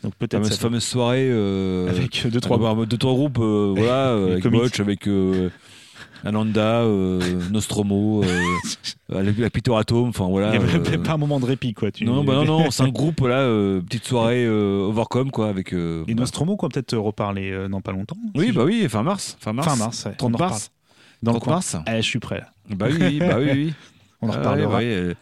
Donc peut-être fameuse, fameuse soirée. euh, avec deux trois. avec deux, trois groupes, euh, voilà, euh, avec. Butch, avec euh, Ananda, euh, Nostromo, euh, la Peter Atom, enfin voilà. Il n'y avait euh, pas un moment de répit, quoi. Tu... Non, non, bah non, non, c'est un groupe, là, euh, petite soirée euh, Overcome, quoi, avec. euh, Et bah, Nostromo, quoi, peut-être reparler euh, dans pas longtemps. oui, si bah oui, fin mars. Fin mars. Fin mars, ouais. 30 On en reparle. mars. Dans le 30 coin. mars. Eh, je suis prêt. Bah oui, oui, bah oui, oui. On en reparlera. ouais, ouais,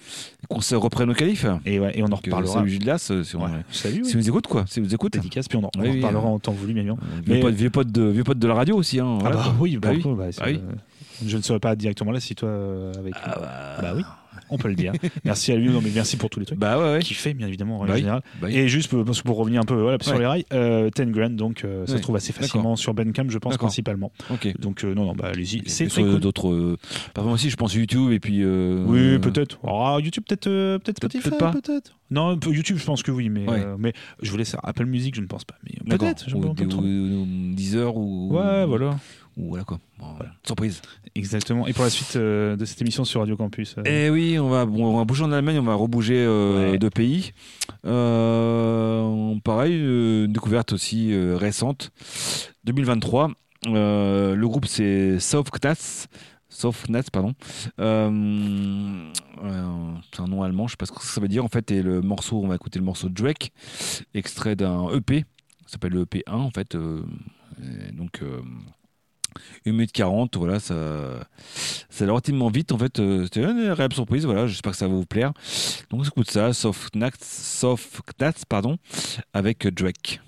Qu'on se reprenne au calife. Et, ouais, et on en reparlera. Salut Gildas, euh, si on. Salut. si vous écoute, quoi. Si vous écoute. Dédicace, puis on en, on Oui, en reparlera en temps voulu, bien Mais- pote, vieux, pote de, vieux pote de la radio aussi. Hein, Ah voilà, bah oui, bah, Bah oui. bah, Bah oui. euh, je ne serais pas directement là si toi euh, avec. Ah bah, Bah oui, on peut le dire. merci à lui, non mais merci pour tous les trucs. Bah ouais, ouais. Qui fait bien évidemment en Bah oui. général. Bah oui. Et juste pour, parce que pour revenir un peu voilà, sur les rails, euh, 10 grand donc euh, ça se trouve assez facilement sur Bandcamp, je pense principalement. Donc euh, non non bah allez-y, c'est très cool. d'autres. euh, Par exemple aussi, je pense YouTube et puis. euh, Oui, peut-être. Ah, YouTube, peut-être, euh, peut-être Peut-être Spotify, pas. peut-être. Non, YouTube, je pense que oui, mais, Ouais. euh, mais je voulais ça. Apple Music, je ne pense pas. Mais euh, peut-être. Ou, ou- ou Deezer ou. Ouais, voilà. Voilà quoi. Bon, Surprise. Exactement. Et pour la suite euh, de cette émission sur Radio Campus. euh, Eh oui, on va, on va bouger en Allemagne, on va rebouger euh, Ouais. de pays. Euh, pareil, euh, une découverte aussi euh, récente, 2023. Euh, le groupe c'est Sofknatz. Sofknatz, pardon. Euh, euh, c'est un nom allemand, je sais pas ce que ça veut dire en fait. Et le morceau, on va écouter le morceau Drake, extrait d'un EP. Ça s'appelle le EP1 en fait. euh, et donc. Euh, 1 minute 40, voilà, ça, ça allait relativement vite en fait. euh, C'était une agréable surprise, voilà. J'espère que ça va vous plaire. Donc ça, Soft Knats, Soft Knats, pardon, avec Drake.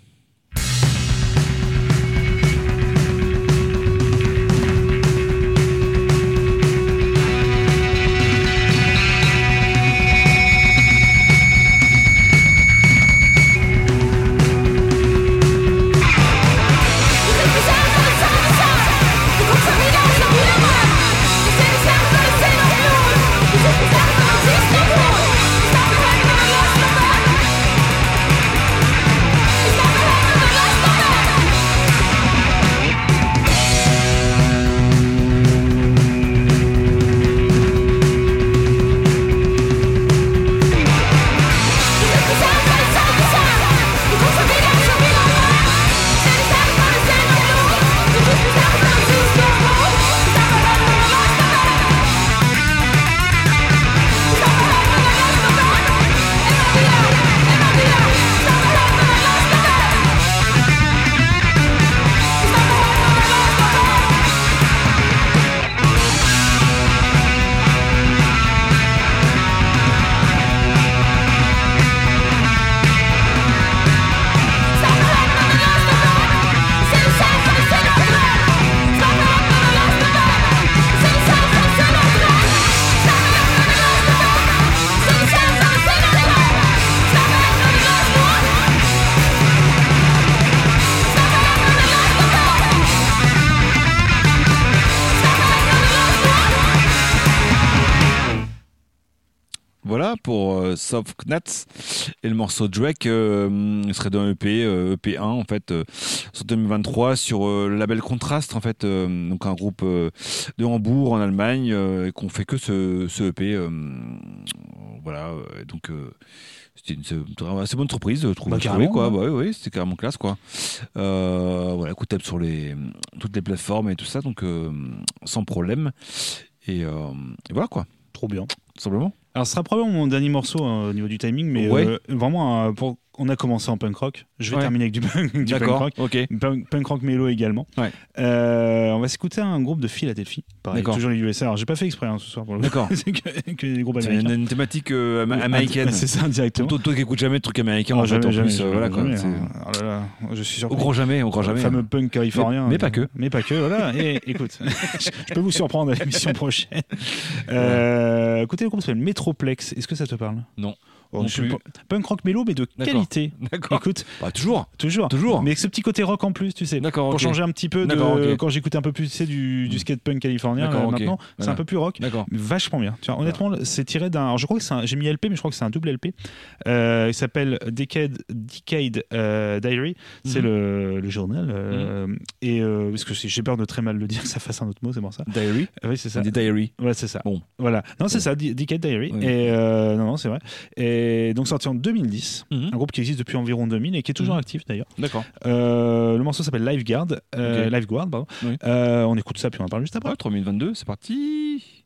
Soft Knats. Et le morceau Drake euh, serait d'un EP, euh, EP1 en fait, euh, sur 2023 sur euh, le label Contrast en fait, euh, donc un groupe de Hambourg en Allemagne et qu'on fait que ce, ce EP. voilà, donc c'était une, assez bonne surprise, je trouve. Bah, carrément, quoi. ouais. Bah, oui, oui, c'était carrément classe quoi. Euh, voilà, écoutable sur les toutes les plateformes et tout ça, donc euh, sans problème. Et, euh, et voilà quoi, Trop bien. tout simplement. Alors, ce sera probablement mon dernier morceau hein, au niveau du timing, mais Ouais. euh, vraiment, euh, pour... on a commencé en punk rock. Je vais Ouais. terminer avec du punk, du punk rock. ok. Punk, punk rock mélo également. Ouais. Euh, on va s'écouter un groupe de Philadelphie. Pareil, toujours les USA. Alors, j'ai pas fait exprès hein, ce soir pour le. D'accord. C'est que, que des groupes américains. une, une thématique euh, américaine. C'est ça, directement. Toi, toi qui écoutes jamais de trucs américains, Ah, en fait, jamais, en jamais, plus, euh, jamais, voilà quoi. hein. Oh là là, je suis Au surpris. grand jamais, au grand jamais. Le fameux punk californien. Mais- mais pas que. Mais pas que, voilà. Et écoute, je peux vous surprendre à l'émission prochaine. Euh, écoutez, le groupe s'appelle Metroplex. Est-ce que ça te parle? Non. Suis plus. Punk rock mélo, mais de qualité. D'accord. Écoute, Bah, toujours. toujours. Toujours. Mais avec ce petit côté rock en plus, tu sais. D'accord, Pour changer un petit peu de. Quand j'écoute un peu plus tu sais, du, du Mm. skate punk californien, là, ok. maintenant, c'est un peu plus rock. D'accord. Vachement bien. Tu vois, honnêtement, c'est tiré d'un. Je crois que c'est un. J'ai mis LP, mais je crois que c'est un double LP. Euh, il s'appelle Decade, Decade euh, Diary. C'est Mhm. le, le journal. euh, Et euh, parce que j'ai peur de très mal le dire, que ça fasse un autre mot, c'est pour ça. Diary. Ah oui, c'est ça. Des diary. Ouais, c'est ça. Bon. Voilà. Non, c'est Bon. ça, Decade Diary. Et euh, non, non, c'est vrai. Et donc sorti en 2010. Mhm. Un groupe qui existe depuis environ 2000 et qui est toujours Mhm. actif d'ailleurs. D'accord. Euh, le morceau s'appelle Lifeguard. Euh. Lifeguard, pardon. Oui. Euh, on écoute ça puis on en parle juste après. Ouais, 3022, c'est parti.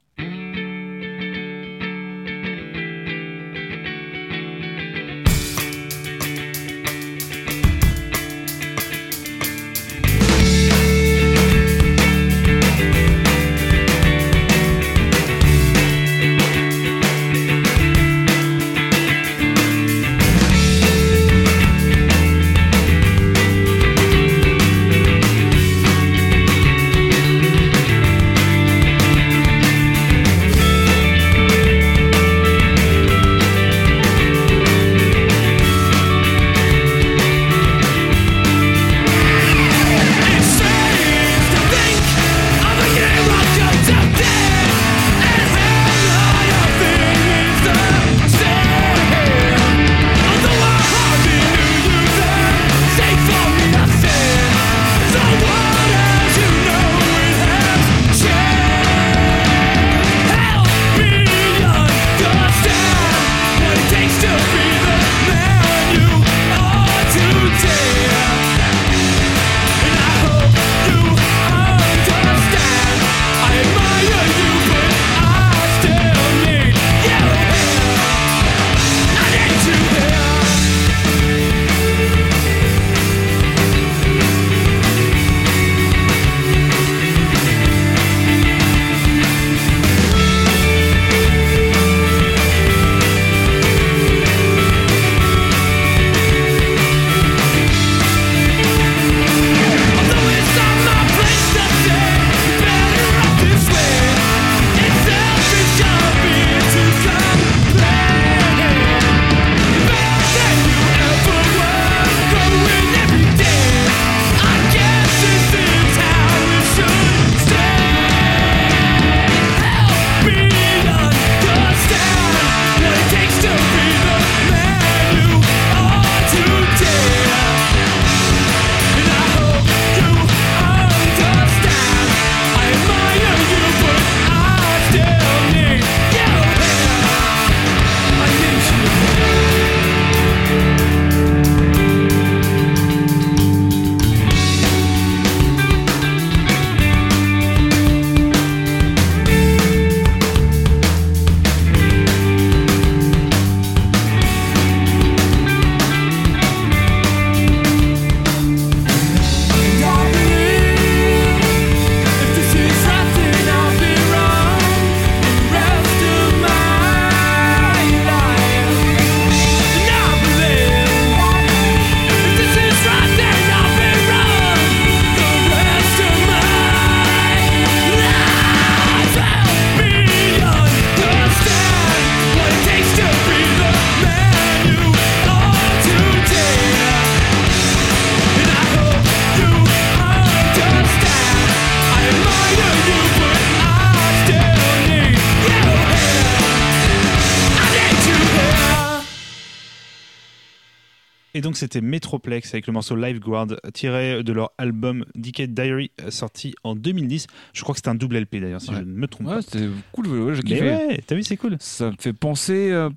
Donc c'était Metroplex avec le morceau Lifeguard tiré de leur album Decade Diary euh, sorti en 2010. Je crois que c'était un double LP d'ailleurs si Ouais. je ne me trompe Ouais, pas. c'était cool, ouais, j'ai kiffé. ouais, t'as vu c'est cool. Ça me fait penser euh,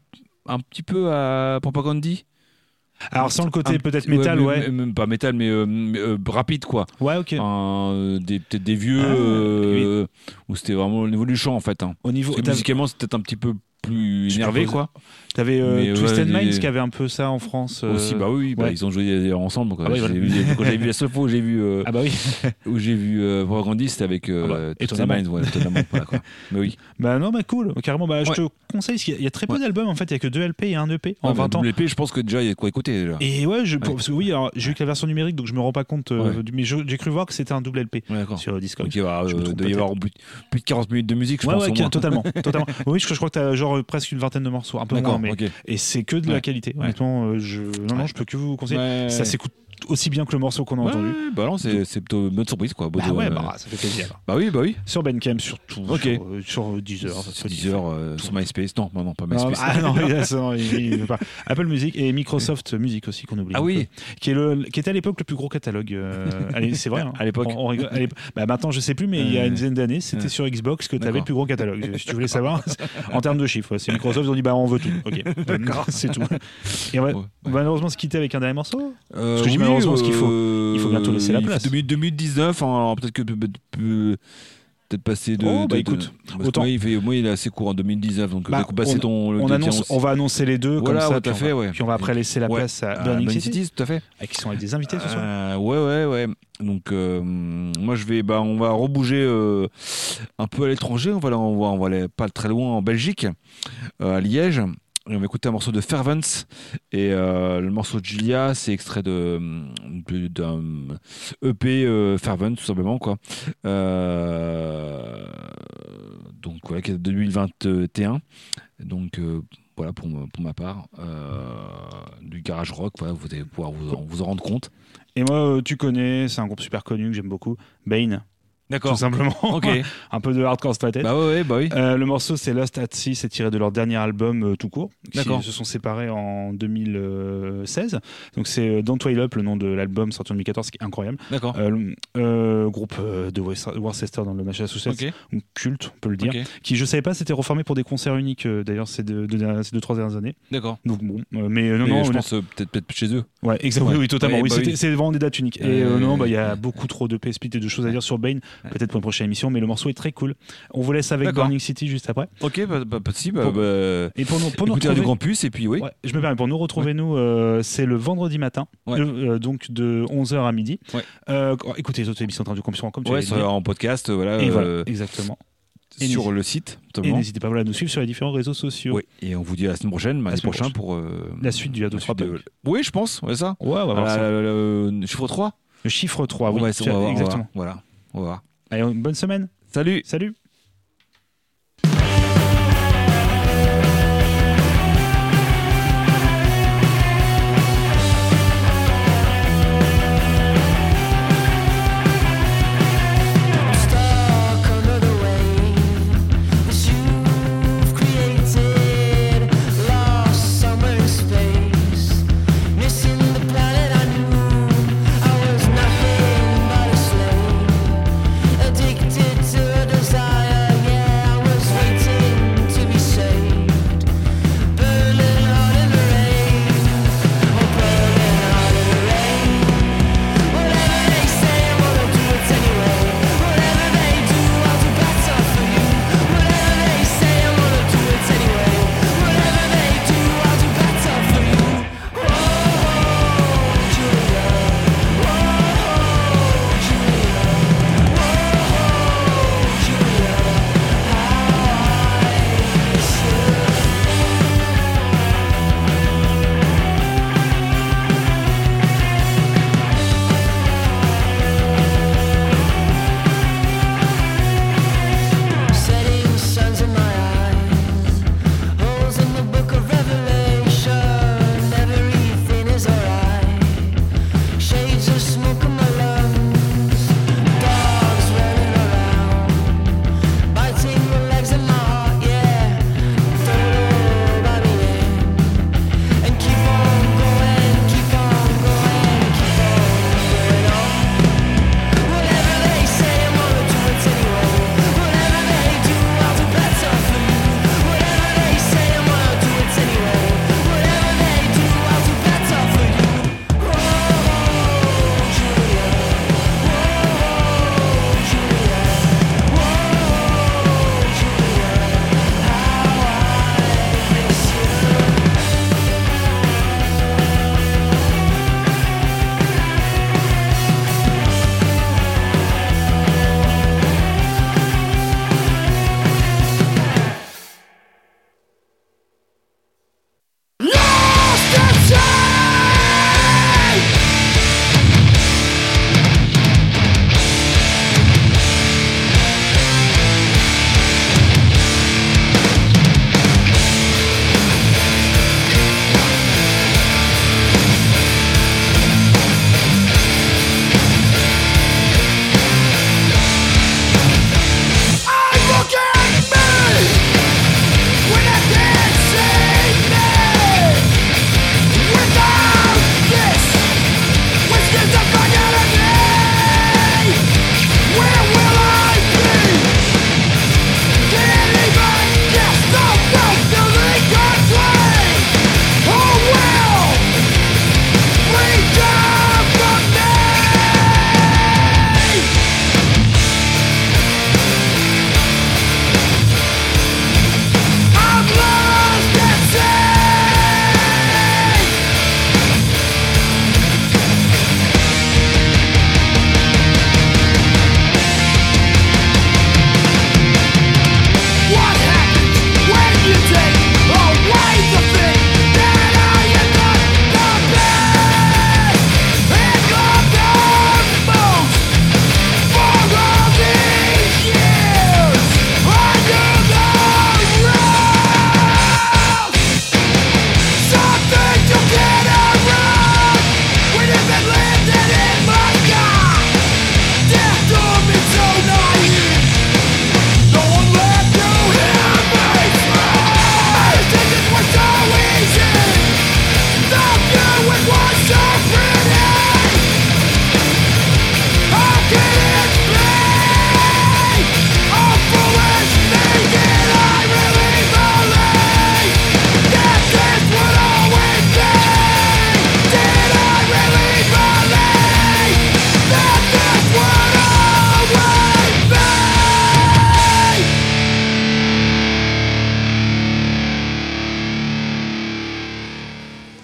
un petit peu à Propagandhi. Alors sans le côté peut-être métal, ouais. Même pas métal, mais euh, euh, rapide, quoi. Ouais, ok. Euh, Peut-être des vieux, Ah, euh, où c'était vraiment au niveau du chant, en fait. hein. Au niveau, musicalement, c'était peut-être un petit peu plus énervé, quoi. T'avais euh, Mais, Twisted ouais, Minds les- qui avait un peu ça en France. euh, Aussi, bah oui, bah, ouais. ils ont joué ensemble. Quoi. Ah oui, J'ai voilà. vu- quand j'ai vu la seule fois où j'ai vu, euh, Ah bah oui. où j'ai vu euh, Propagandhi, c'était avec euh, Ah bah, Twisted. Minds, ouais, étonnamment, voilà, quoi. Mais oui. Bah non, bah cool. Carrément, bah je Ouais. te conseille. parce qu'il y a- Il y a très peu Ouais. d'albums en fait. Il y a que deux LP et un EP en Ah, 20 bah, ans. WP, je pense que déjà, il y a de quoi écouter. Déjà. Et ouais, je, pour- Ouais. parce que oui, alors, j'ai vu que la version numérique, donc je me rends pas compte. euh, Ouais. mais j'ai cru voir que c'était un double LP Ouais, sur Discord. Donc il va euh, y avoir plus, de 40 minutes de musique, je ouais, pense. ouais, totalement, totalement. Oui, je, crois que t'as genre euh, presque une vingtaine de morceaux, un peu moins, mais et c'est que de la qualité. Honnêtement, euh, je non non, je peux que vous conseiller. Ça s'écoute aussi bien que le morceau qu'on a Ouais, entendu. bah non, c'est plutôt une bonne surprise, quoi. Bah ouais, euh, bah ça fait plaisir. bah oui, bah oui. Sur Bandcamp surtout, Ok. sur, euh, sur euh, Deezer, Sur fait 10 heures euh, sur MySpace. Non, non, non, pas MySpace. ah non, non, il- il veut pas. Apple Music et Microsoft Music aussi qu'on oublie. Ah oui. peu. qui est le qui était à l'époque le plus gros catalogue. euh, allez, c'est vrai. hein. À l'époque. On- on rigole. À l'époque. Bah, maintenant je sais plus, mais il y a une dizaine d'années, c'était sur Xbox que tu avais D'accord. le plus gros catalogue. si tu voulais savoir, en termes de chiffres, c'est Microsoft ils ont dit bah on veut tout. Ok, c'est tout. Et on va, malheureusement se quitter avec un dernier morceau? Parce que malheureusement, parce qu'il faut- euh, il faut bientôt laisser la place. fait 2000 2019, hein, alors peut-être que peut- peut- peut-être passer de. Oh, bah, de- écoute, de- autant- moi, il fait, moi, il est assez court en 2019, donc Bah, que passer on- ton. le On annonce, on va annoncer les deux Voilà, comme ça. puis, à on fait, va, ouais. puis on va après laisser la Ouais. place à Ah, Burning Burning City, City, tout à fait. et qui sont avec des invités ce soir. Euh, ouais, ouais, ouais. Donc, euh, moi, je vais, bah, on va rebouger euh, un peu à l'étranger. On va, aller- on va, on va aller pas très loin en Belgique, euh, à Liège. On va écouter un morceau de Fervence. Et euh, le morceau de Julia, c'est extrait d'un EP euh, Fervent, tout simplement, quoi. Euh, donc, voilà, qui est de 2021. Donc, euh, voilà pour, pour ma part. Du garage rock, voilà, vous allez pouvoir vous en, vous en rendre compte. Et moi, tu connais, c'est un groupe super connu que j'aime beaucoup, Bane, tout simplement. Ok. un peu de hardcore straight edge. bah ouais, bah oui. Euh, le morceau c'est Lost at Sea, c'est tiré de leur dernier album euh, tout court. D'accord. se sont séparés en 2016. Donc c'est euh, Don't Wail Up, le nom de l'album sorti en 2014, qui est incroyable. D'accord. Euh, groupe de Worcester dans le Massachusetts, Ok. donc culte, on peut le dire. Ok. Qui je savais pas, c'était reformé pour des concerts uniques d'ailleurs ces deux, deux, ces deux trois dernières années. D'accord. Donc bon, mais non Mais non, je pense peut-être peut-être chez eux. Ouais, exactement. Ouais. Oui, totalement. Ouais, oui, bah oui. c'est vraiment des dates uniques. Et non, bah, il y a beaucoup trop de split et de choses à dire sur Bane. Peut-être pour une prochaine émission, mais le morceau est très cool. On vous laisse avec. Burning City juste après. Ok, bah, bah, pas de souci, bah, Pour- bah, Et pour nous, pour nous retrouver, Campus et puis oui. Ouais, je me permets, pour nous retrouver, nous, euh, c'est le vendredi matin, euh, donc de 11h à midi. Euh, écoutez les autres émissions de Radio Campus, comme tu sur- en podcast, voilà, Et euh, voilà, exactement. Et sur le site. Et n'hésitez pas voilà, à nous suivre sur les différents réseaux sociaux. Oui, et on vous dit à la semaine prochaine, mardi prochain pour euh, La suite du la A2 suite 3 de- Oui, je pense, ouais, ça. Ouais, on va voir ça. le, chiffre 3 Le chiffre 3, oui. Ouais, c'est- tu as- on va voir, on va voir. exactement. Voilà, on va voir. Allez, bonne semaine. Salut Salut.